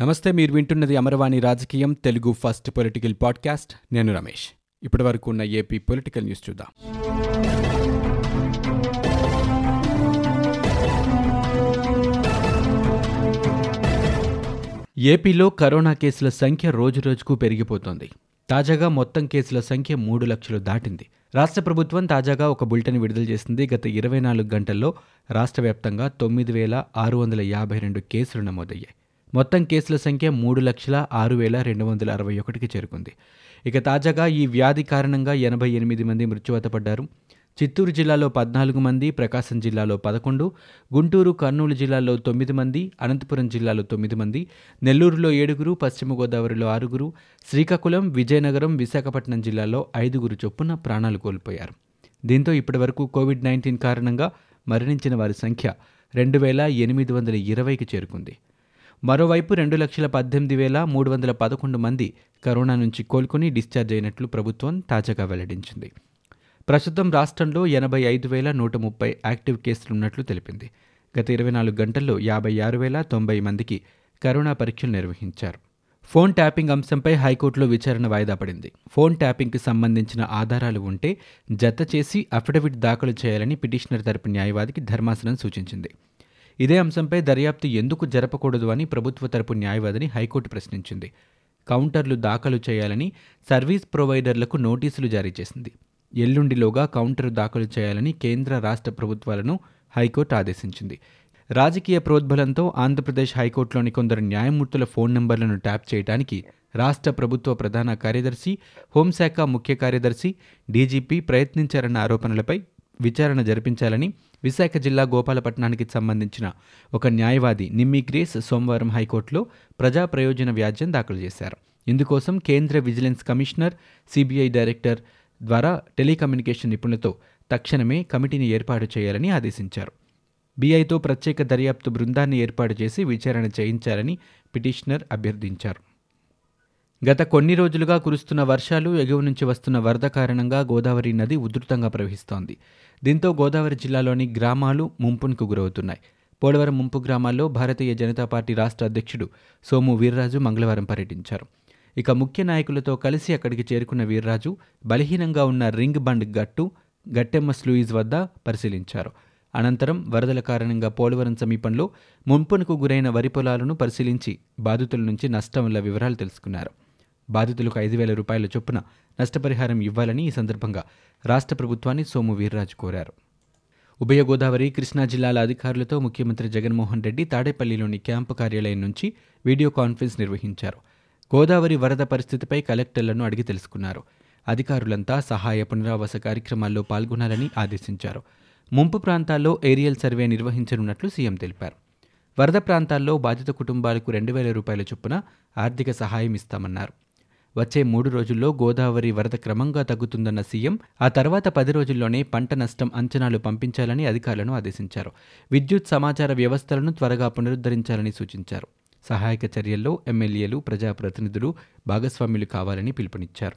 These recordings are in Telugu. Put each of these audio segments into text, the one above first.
నమస్తే మీరు వింటున్నది అమరవాణి రాజకీయం తెలుగు ఫస్ట్ పొలిటికల్ పాడ్కాస్ట్. నేను రమేష్. ఇప్పటి వరకు ఉన్న ఏపీ పొలిటికల్ న్యూస్ చూద్దాం. ఏపీలో కరోనా కేసుల సంఖ్య రోజురోజుకు పెరిగిపోతోంది. తాజాగా మొత్తం కేసుల సంఖ్య మూడు లక్షలు దాటింది. రాష్ట్ర ప్రభుత్వం తాజాగా ఒక బులెటిన్ విడుదల చేసింది. గత ఇరవై నాలుగు గంటల్లో రాష్ట్ర వ్యాప్తంగా తొమ్మిది వేల ఆరు వందల యాభై రెండు కేసులు నమోదయ్యాయి. మొత్తం కేసుల సంఖ్య మూడు లక్షల ఆరు వేల రెండు వందల అరవై ఒకటికి చేరుకుంది. ఇక తాజాగా ఈ వ్యాధి కారణంగా ఎనభై ఎనిమిది మంది మృత్యువతపడ్డారు. చిత్తూరు జిల్లాలో పద్నాలుగు మంది ప్రకాశం జిల్లాలో పదకొండు గుంటూరు కర్నూలు జిల్లాలో తొమ్మిది మంది అనంతపురం జిల్లాలో తొమ్మిది మంది నెల్లూరులో ఏడుగురు పశ్చిమ గోదావరిలో ఆరుగురు శ్రీకాకుళం విజయనగరం విశాఖపట్నం జిల్లాలో ఐదుగురు చొప్పున ప్రాణాలు కోల్పోయారు. దీంతో ఇప్పటివరకు కోవిడ్ నైన్టీన్ కారణంగా మరణించిన వారి సంఖ్య రెండు వేల ఎనిమిది వందల ఇరవైకి చేరుకుంది. మరోవైపు రెండు లక్షల పద్దెనిమిది వేల మూడు వందల పదకొండు మంది కరోనా నుంచి కోలుకుని డిశ్చార్జ్ అయినట్లు ప్రభుత్వం తాజాగా వెల్లడించింది. ప్రస్తుతం రాష్ట్రంలో ఎనభై ఐదు వేల నూట ముప్పై యాక్టివ్ కేసులున్నట్లు తెలిపింది. గత ఇరవై నాలుగు గంటల్లో యాభై ఆరు వేల తొంభై మందికి కరోనా పరీక్షలు నిర్వహించారు. ఫోన్ ట్యాపింగ్ అంశంపై హైకోర్టులో విచారణ వాయిదా పడింది. ఫోన్ ట్యాపింగ్కి సంబంధించిన ఆధారాలు ఉంటే జత చేసి అఫిడవిట్ దాఖలు చేయాలని పిటిషనర్ తరపు న్యాయవాదికి ధర్మాసనం సూచించింది. ఇదే అంశంపై దర్యాప్తు ఎందుకు జరపకూడదు అని ప్రభుత్వ తరపు న్యాయవాదిని హైకోర్టు ప్రశ్నించింది. కౌంటర్లు దాఖలు చేయాలని సర్వీస్ ప్రొవైడర్లకు నోటీసులు జారీ చేసింది. ఎల్లుండిలోగా కౌంటర్ దాఖలు చేయాలని కేంద్ర రాష్ట్ర ప్రభుత్వాలను హైకోర్టు ఆదేశించింది. రాజకీయ ప్రోద్బలంతో ఆంధ్రప్రదేశ్ హైకోర్టులోని కొందరు న్యాయమూర్తుల ఫోన్ నంబర్లను ట్యాప్ చేయడానికి రాష్ట్ర ప్రభుత్వ ప్రధాన కార్యదర్శి హోంశాఖ ముఖ్య కార్యదర్శి డీజీపీ ప్రయత్నించారన్న ఆరోపణలపై విచారణ జరిపించాలని విశాఖ జిల్లా గోపాలపట్నానికి సంబంధించిన ఒక న్యాయవాది నిమ్మి గ్రేస్ సోమవారం హైకోర్టులో ప్రజా ప్రయోజన వ్యాజ్యం దాఖలు చేశారు. ఇందుకోసం కేంద్ర విజిలెన్స్ కమిషనర్ సిబిఐ డైరెక్టర్ ద్వారా టెలికమ్యూనికేషన్ నిపుణులతో తక్షణమే కమిటీని ఏర్పాటు చేయాలని ఆదేశించారు. బీఐతో ప్రత్యేక దర్యాప్తు బృందాన్ని ఏర్పాటు చేసి విచారణ చేయించాలని పిటిషనర్ అభ్యర్థించారు. గత కొన్ని రోజులుగా కురుస్తున్న వర్షాలు ఎగువ నుంచి వస్తున్న వరద కారణంగా గోదావరి నది ఉధృతంగా ప్రవహిస్తోంది. దీంతో గోదావరి జిల్లాలోని గ్రామాలు ముంపునకు గురవుతున్నాయి. పోలవరం ముంపు గ్రామాల్లో భారతీయ జనతా పార్టీ రాష్ట్ర అధ్యక్షుడు సోము వీర్రాజు మంగళవారం పర్యటించారు. ఇక ముఖ్య నాయకులతో కలిసి అక్కడికి చేరుకున్న వీర్రాజు బలహీనంగా ఉన్న రింగ్ బండ్ గట్టు గట్టెమ్మ స్లూయిజ్ వద్ద పరిశీలించారు. అనంతరం వరదల కారణంగా పోలవరం సమీపంలో ముంపునకు గురైన వరి పొలాలను పరిశీలించి బాధితుల నుంచి నష్టం వల్ల వివరాలు తెలుసుకున్నారు. బాధితులకు ఐదు వేల రూపాయల చొప్పున నష్టపరిహారం ఇవ్వాలని ఈ సందర్భంగా రాష్ట్ర ప్రభుత్వాన్ని సోము వీర్రాజు కోరారు. ఉభయ గోదావరి కృష్ణా జిల్లాల అధికారులతో ముఖ్యమంత్రి జగన్మోహన్ రెడ్డి తాడేపల్లిలోని క్యాంపు కార్యాలయం నుంచి వీడియో కాన్ఫరెన్స్ నిర్వహించారు. గోదావరి వరద పరిస్థితిపై కలెక్టర్లను అడిగి తెలుసుకున్నారు. అధికారులంతా సహాయ పునరావాస కార్యక్రమాల్లో పాల్గొనాలని ఆదేశించారు. ముంపు ప్రాంతాల్లో ఏరియల్ సర్వే నిర్వహించనున్నట్లు సీఎం తెలిపారు. వరద ప్రాంతాల్లో బాధిత కుటుంబాలకు రెండు వేల రూపాయల చొప్పున ఆర్థిక సహాయం ఇస్తామన్నారు. వచ్చే మూడు రోజుల్లో గోదావరి వరద క్రమంగా తగ్గుతుందన్న సీఎం ఆ తర్వాత పది రోజుల్లోనే పంట నష్టం అంచనాలు పంపించాలని అధికారులను ఆదేశించారు. విద్యుత్ సమాచార వ్యవస్థలను త్వరగా పునరుద్ధరించాలని సూచించారు. సహాయక చర్యల్లో ఎమ్మెల్యేలు ప్రజాప్రతినిధులు భాగస్వామ్యులు కావాలని పిలుపునిచ్చారు.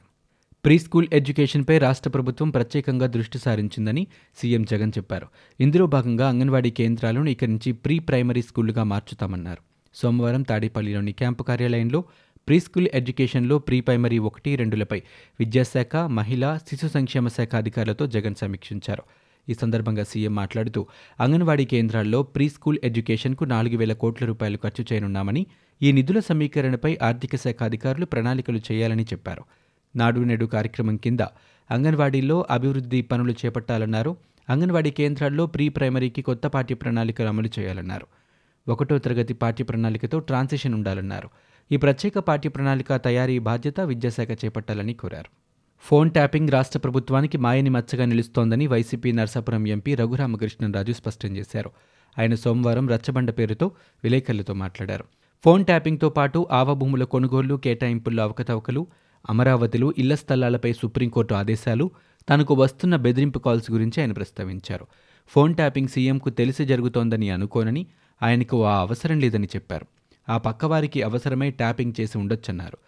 ప్రీ స్కూల్ ఎడ్యుకేషన్పై రాష్ట్ర ప్రభుత్వం ప్రత్యేకంగా దృష్టి సారించిందని సీఎం జగన్ చెప్పారు. ఇందులో భాగంగా అంగన్వాడీ కేంద్రాలను ఇక నుంచి ప్రీ ప్రైమరీ స్కూళ్ళుగా మార్చుతామన్నారు. సోమవారం తాడేపల్లిలోని క్యాంపు కార్యాలయంలో ప్రీస్కూల్ ఎడ్యుకేషన్లో ప్రీ ప్రైమరీ ఒకటి రెండులపై విద్యాశాఖ మహిళా శిశు సంక్షేమ శాఖ అధికారులతో జగన్ సమీక్షించారు. ఈ సందర్భంగా సీఎం మాట్లాడుతూ అంగన్వాడీ కేంద్రాల్లో ప్రీ స్కూల్ ఎడ్యుకేషన్కు నాలుగు వేల కోట్ల రూపాయలు ఖర్చు చేయనున్నామని ఈ నిధుల సమీకరణపై ఆర్థిక శాఖ అధికారులు ప్రణాళికలు చేయాలని చెప్పారు. నాడు నేడు కార్యక్రమం కింద అంగన్వాడీలో అభివృద్ధి పనులు చేపట్టాలన్నారు. అంగన్వాడీ కేంద్రాల్లో ప్రీ ప్రైమరీకి కొత్త పాఠ్య ప్రణాళికలు అమలు చేయాలన్నారు. ఒకటో తరగతి పాఠ్య ప్రణాళికతో ట్రాన్సిషన్ ఉండాలన్నారు. ఈ ప్రత్యేక పాఠ్య ప్రణాళిక తయారీ బాధ్యత విద్యాశాఖ చేపట్టాలని కోరారు. ఫోన్ ట్యాపింగ్ రాష్ట్ర ప్రభుత్వానికి మాయని మచ్చగా నిలుస్తోందని వైసీపీ నర్సాపురం ఎంపీ రఘురామకృష్ణరాజు స్పష్టం చేశారు. ఆయన సోమవారం రచ్చబండ పేరుతో విలేకరులతో మాట్లాడారు. ఫోన్ ట్యాపింగ్తో పాటు ఆవభూముల కొనుగోళ్ళు కేటాయింపుల్లో అవకతవకలు అమరావతిలో ఇళ్ళ స్థలాలపై సుప్రీంకోర్టు ఆదేశాలు తనకు వస్తున్న బెదిరింపు కాల్స్ గురించి ఆయన ప్రస్తావించారు. ఫోన్ ట్యాపింగ్ సీఎంకు తెలిసి జరుగుతోందని అనుకోనని ఆయనకు ఆ అవసరం లేదని చెప్పారు. ఆ పక్కవారికి అవసరమై ట్యాపింగ్ చేసి ఉండొచ్చన్నారు.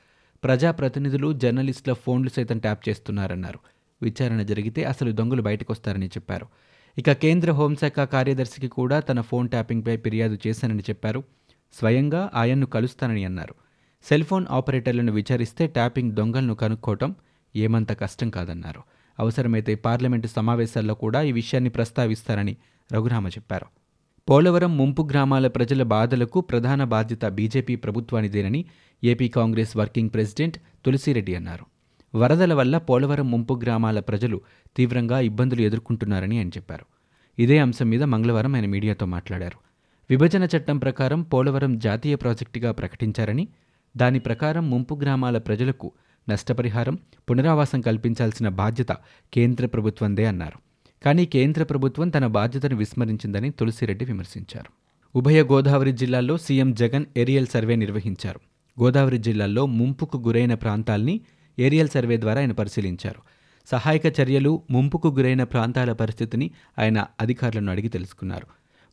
ప్రజాప్రతినిధులు జర్నలిస్టుల ఫోన్లు సైతం ట్యాప్ చేస్తున్నారన్నారు. విచారణ జరిగితే అసలు దొంగలు బయటకొస్తారని చెప్పారు. ఇక కేంద్ర హోంశాఖ కార్యదర్శికి కూడా తన ఫోన్ ట్యాపింగ్పై ఫిర్యాదు చేశానని చెప్పారు. స్వయంగా ఆయన్ను కలుస్తానని అన్నారు. సెల్ ఫోన్ ఆపరేటర్లను విచారిస్తే ట్యాపింగ్ దొంగలను కనుక్కోవటం ఏమంత కష్టం కాదన్నారు. అవసరమైతే పార్లమెంటు సమావేశాల్లో కూడా ఈ విషయాన్ని ప్రస్తావిస్తారని రఘురామ చెప్పారు. పోలవరం ముంపు గ్రామాల ప్రజల బాధలకు ప్రధాన బాధ్యత BJP ప్రభుత్వానిదేనని AP Congress working president Tulasi Reddy అన్నారు. వరదల వల్ల పోలవరం ముంపు గ్రామాల ప్రజలు తీవ్రంగా ఇబ్బందులు ఎదుర్కొంటున్నారని ఆయన చెప్పారు. ఇదే అంశం మీద మంగళవారం ఆయన మీడియాతో మాట్లాడారు. విభజన చట్టం ప్రకారం పోలవరం జాతీయ ప్రాజెక్టుగా ప్రకటించారని దాని ప్రకారం ముంపు గ్రామాల ప్రజలకు నష్టపరిహారం పునరావాసం కల్పించాల్సిన బాధ్యత కేంద్ర ప్రభుత్వందే అన్నారు. కానీ కేంద్ర ప్రభుత్వం తన బాధ్యతను విస్మరించిందని తులసిరెడ్డి విమర్శించారు. ఉభయ గోదావరి జిల్లాల్లో సీఎం జగన్ ఏరియల్ సర్వే నిర్వహించారు. గోదావరి జిల్లాల్లో ముంపుకు గురైన ప్రాంతాల్ని ఏరియల్ సర్వే ద్వారా ఆయన పరిశీలించారు. సహాయక చర్యలు ముంపుకు గురైన ప్రాంతాల పరిస్థితిని ఆయన అధికారులను అడిగి తెలుసుకున్నారు.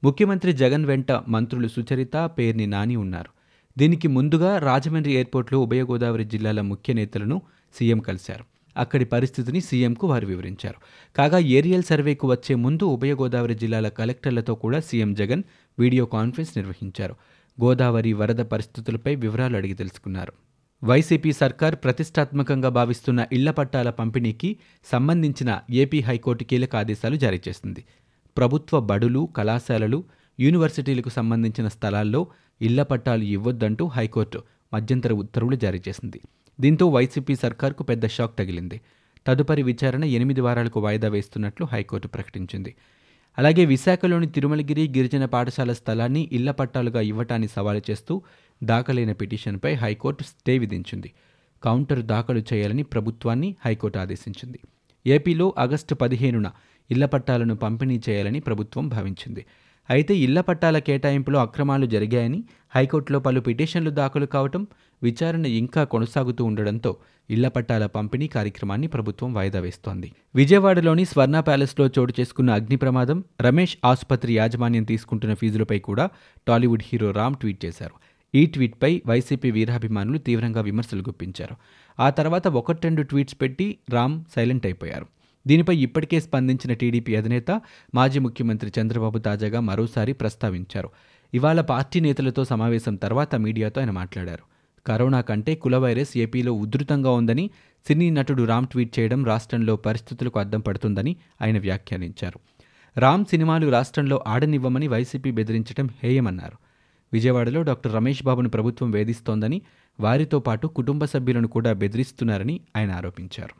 ముఖ్యమంత్రి జగన్ వెంట మంత్రులు సుచరిత పేర్ని నాని ఉన్నారు. దీనికి ముందుగా రాజమండ్రి ఎయిర్పోర్ట్లో ఉభయ గోదావరి జిల్లాల ముఖ్య నేతలను సీఎం కలిశారు. అక్కడి పరిస్థితిని సీఎంకు వారు వివరించారు. కాగా ఏరియల్ సర్వేకు వచ్చే ముందు ఉభయ గోదావరి జిల్లాల కలెక్టర్లతో కూడా సీఎం జగన్ వీడియో కాన్ఫరెన్స్ నిర్వహించారు. గోదావరి వరద పరిస్థితులపై వివరాలు అడిగి తెలుసుకున్నారు. వైసీపీ సర్కార్ ప్రతిష్టాత్మకంగా భావిస్తున్న ఇళ్ళ పట్టాల పంపిణీకి సంబంధించిన ఏపీ హైకోర్టు కీలక ఆదేశాలు జారీ చేసింది. ప్రభుత్వ బడులు కళాశాలలు యూనివర్సిటీలకు సంబంధించిన స్థలాల్లో ఇళ్ళ పట్టాలు ఇవ్వొద్దంటూ హైకోర్టు మధ్యంతర ఉత్తర్వులు జారీ చేసింది. దీంతో వైసీపీ సర్కార్కు పెద్ద షాక్ తగిలింది. తదుపరి విచారణ ఎనిమిది వారాలకు వాయిదా వేస్తున్నట్లు హైకోర్టు ప్రకటించింది. అలాగే విశాఖలోని తిరుమలగిరి గిరిజన పాఠశాల స్థలాన్ని ఇళ్ళ పట్టాలుగా ఇవ్వటాన్ని సవాలు చేస్తూ దాఖలైన పిటిషన్పై హైకోర్టు స్టే విధించింది. కౌంటర్ దాఖలు చేయాలని ప్రభుత్వాన్ని హైకోర్టు ఆదేశించింది. ఏపీలో ఆగస్టు పదిహేనున ఇళ్ళ పట్టాలను పంపిణీ చేయాలని ప్రభుత్వం భావించింది. అయితే ఇళ్ళ పట్టాల కేటాయింపులో అక్రమాలు జరిగాయని హైకోర్టులో పలు పిటిషన్లు దాఖలు కావటం విచారణ ఇంకా కొనసాగుతూ ఉండడంతో ఇళ్ళ పట్టాల పంపిణీ కార్యక్రమాన్ని ప్రభుత్వం వాయిదా వేస్తోంది. విజయవాడలోని స్వర్ణ ప్యాలెస్లో చోటు చేసుకున్న అగ్ని ప్రమాదం రమేష్ ఆసుపత్రి యాజమాన్యం తీసుకుంటున్న ఫీజులపై కూడా టాలీవుడ్ హీరో రామ్ ట్వీట్ చేశారు. ఈ ట్వీట్పై వైసీపీ వీరాభిమానులు తీవ్రంగా విమర్శలు గుప్పించారు. ఆ తర్వాత ఒకటి రెండు ట్వీట్స్ పెట్టి రామ్ సైలెంట్ అయిపోయారు. దీనిపై ఇప్పటికే స్పందించిన టీడీపీ అధినేత మాజీ ముఖ్యమంత్రి చంద్రబాబు తాజాగా మరోసారి ప్రస్తావించారు. ఇవాళ పార్టీ నేతలతో సమావేశం తర్వాత మీడియాతో ఆయన మాట్లాడారు. కరోనా కంటే కుల వైరస్ ఏపీలో ఉధృతంగా ఉందని సినీ నటుడు రామ్ ట్వీట్ చేయడం రాష్ట్రంలో పరిస్థితులకు అద్దం పడుతుందని ఆయన వ్యాఖ్యానించారు. రామ్ సినిమాలు రాష్ట్రంలో ఆడనివ్వమని వైసీపీ బెదిరించడం హేయమన్నారు. విజయవాడలో డాక్టర్ రమేష్ బాబును ప్రభుత్వం వేధిస్తోందని వారితో పాటు కుటుంబ సభ్యులను కూడా బెదిరిస్తున్నారని ఆయన ఆరోపించారు.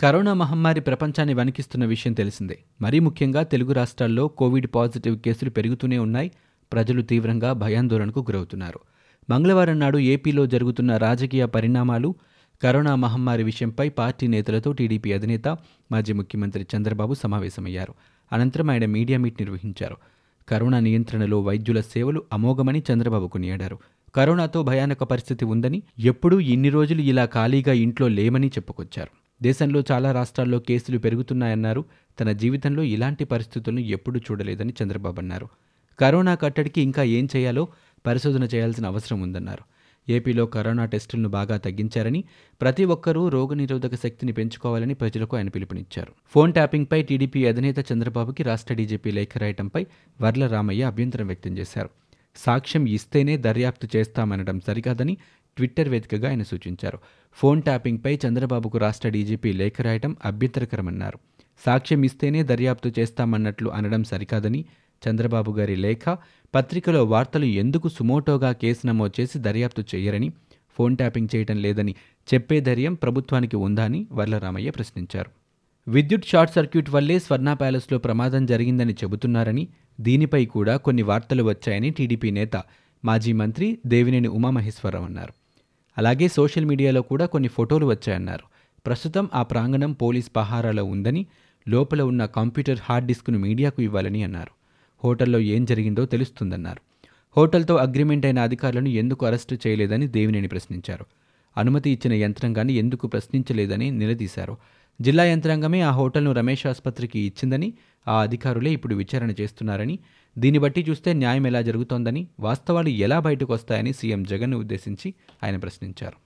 కరోనా మహమ్మారి ప్రపంచాన్ని వణికిస్తున్న విషయం తెలిసిందే. మరీ ముఖ్యంగా తెలుగు రాష్ట్రాల్లో కోవిడ్ పాజిటివ్ కేసులు పెరుగుతూనే ఉన్నాయి. ప్రజలు తీవ్రంగా భయాందోళనకు గురవుతున్నారు. మంగళవారం నాడు ఏపీలో జరుగుతున్న రాజకీయ పరిణామాలు కరోనా మహమ్మారి విషయంపై పార్టీ నేతలతో టీడీపీ అధినేత మాజీ ముఖ్యమంత్రి చంద్రబాబు సమావేశమయ్యారు. అనంతరం ఆయన మీడియా మీట్ నిర్వహించారు. కరోనా నియంత్రణలో వైద్యుల సేవలు అమోఘమని చంద్రబాబు కొనియాడారు. కరోనాతో భయానక పరిస్థితి ఉందని ఎప్పుడూ ఇన్ని రోజులు ఇలా ఖాళీగా ఇంట్లో లేమని చెప్పుకొచ్చారు. దేశంలో చాలా రాష్ట్రాల్లో కేసులు పెరుగుతున్నాయన్నారు. తన జీవితంలో ఇలాంటి పరిస్థితులను ఎప్పుడూ చూడలేదని చంద్రబాబు అన్నారు. కరోనా కట్టడికి ఇంకా ఏం చేయాలో పరిశోధన చేయాల్సిన అవసరం ఉందన్నారు. ఏపీలో కరోనా టెస్టులను బాగా తగ్గించారని ప్రతి ఒక్కరూ రోగనిరోధక శక్తిని పెంచుకోవాలని ప్రజలకు ఆయన పిలుపునిచ్చారు. ఫోన్ ట్యాపింగ్పై టీడీపీ అధినేత చంద్రబాబుకి రాష్ట్ర డీజీపీ లేఖ రాయటంపై వర్ల రామయ్య అభ్యంతరం వ్యక్తం చేశారు. సాక్ష్యం ఇస్తేనే దర్యాప్తు చేస్తామనడం సరికాదని ట్విట్టర్ వేదికగా ఆయన సూచించారు. ఫోన్ ట్యాపింగ్పై చంద్రబాబుకు రాష్ట్ర డీజీపీ లేఖ రాయటం అభ్యంతరకరమన్నారు. సాక్ష్యం ఇస్తేనే దర్యాప్తు చేస్తామన్నట్లు అనడం సరికాదని చంద్రబాబు గారి లేఖ పత్రికలో వార్తలు ఎందుకు సుమోటోగా కేసు నమోదు చేసి దర్యాప్తు చేయరని ఫోన్ ట్యాపింగ్ చేయటం లేదని చెప్పే ధైర్యం ప్రభుత్వానికి ఉందా అని వర్లరామయ్య ప్రశ్నించారు. విద్యుత్ షార్ట్ సర్క్యూట్ వల్లే స్వర్ణ ప్యాలెస్లో ప్రమాదం జరిగిందని చెబుతున్నారని దీనిపై కూడా కొన్ని వార్తలు వచ్చాయని టీడీపీ నేత మాజీ మంత్రి దేవినేని ఉమామహేశ్వరరావు అన్నారు. అలాగే సోషల్ మీడియాలో కూడా కొన్ని ఫోటోలు వచ్చాయన్నారు. ప్రస్తుతం ఆ ప్రాంగణం పోలీస్ పహారాలో ఉందని లోపల ఉన్న కంప్యూటర్ హార్డ్ డిస్క్ను మీడియాకు ఇవ్వాలని అన్నారు. హోటల్లో ఏం జరిగిందో తెలుస్తుందన్నారు. హోటల్తో అగ్రిమెంట్ అయిన అధికారులను ఎందుకు అరెస్టు చేయలేదని దేవినేని ప్రశ్నించారు. అనుమతి ఇచ్చిన యంత్రాంగాన్ని ఎందుకు ప్రశ్నించలేదని నిలదీశారు. జిల్లా యంత్రాంగమే ఆ హోటల్ను రమేష్ ఆసుపత్రికి ఇచ్చిందని ఆ అధికారులే ఇప్పుడు విచారణ చేస్తున్నారని దీన్ని బట్టి చూస్తే న్యాయం ఎలా జరుగుతోందని వాస్తవాలు ఎలా బయటకు వస్తాయని సీఎం జగన్ను ఉద్దేశించి ఆయన ప్రశ్నించారు.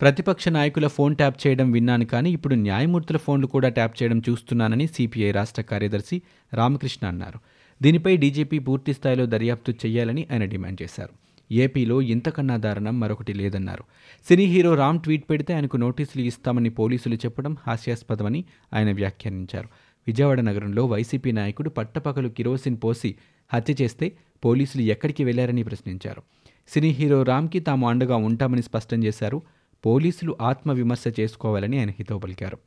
ప్రతిపక్ష నాయకుల ఫోన్ ట్యాప్ చేయడం విన్నాను కానీ ఇప్పుడు న్యాయమూర్తుల ఫోన్లు కూడా ట్యాప్ చేయడం చూస్తున్నానని సిపిఐ రాష్ట్ర కార్యదర్శి రామకృష్ణ అన్నారు. దీనిపై డీజీపీ పూర్తిస్థాయిలో దర్యాప్తు చేయాలని ఆయన డిమాండ్ చేశారు. ఏపీలో ఇంతకన్నా దారుణం మరొకటి లేదన్నారు. సినీ హీరో రామ్ ట్వీట్ పెడితే ఆయనకు నోటీసులు ఇస్తామని పోలీసులు చెప్పడం హాస్యాస్పదమని ఆయన వ్యాఖ్యానించారు. విజయవాడ నగరంలో వైసీపీ నాయకుడు పట్టపగలు కిరోసిన్ పోసి హత్య చేస్తే పోలీసులు ఎక్కడికి వెళ్ళారని ప్రశ్నించారు. సినీ హీరో రామ్కి తాము అండగా ఉంటామని స్పష్టం చేశారు. పోలీసులు ఆత్మవిమర్శ చేసుకోవాలని ఆయన హితవు పలికారు.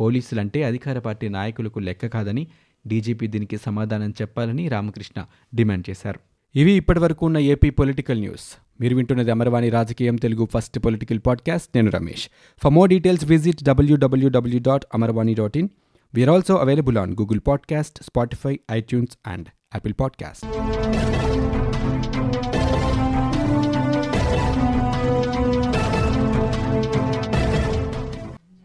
పోలీసులంటే అధికార పార్టీ నాయకులకు లెక్క కాదని డీజీపీ దీనికి సమాధానం చెప్పాలని రామకృష్ణ డిమాండ్ చేశారు. ఇవి ఇప్పటివరకు ఉన్న ఏపీ పొలిటికల్ న్యూస్. మీరు వింటున్నది అమర్వాణి రాజకీయం తెలుగు ఫస్ట్ పొలిటికల్ పాడ్కాస్ట్. నేను Ramesh. For more details visit WWW dot Amarvani dot in we're also available on Google podcast Spotify iTunes and Apple podcast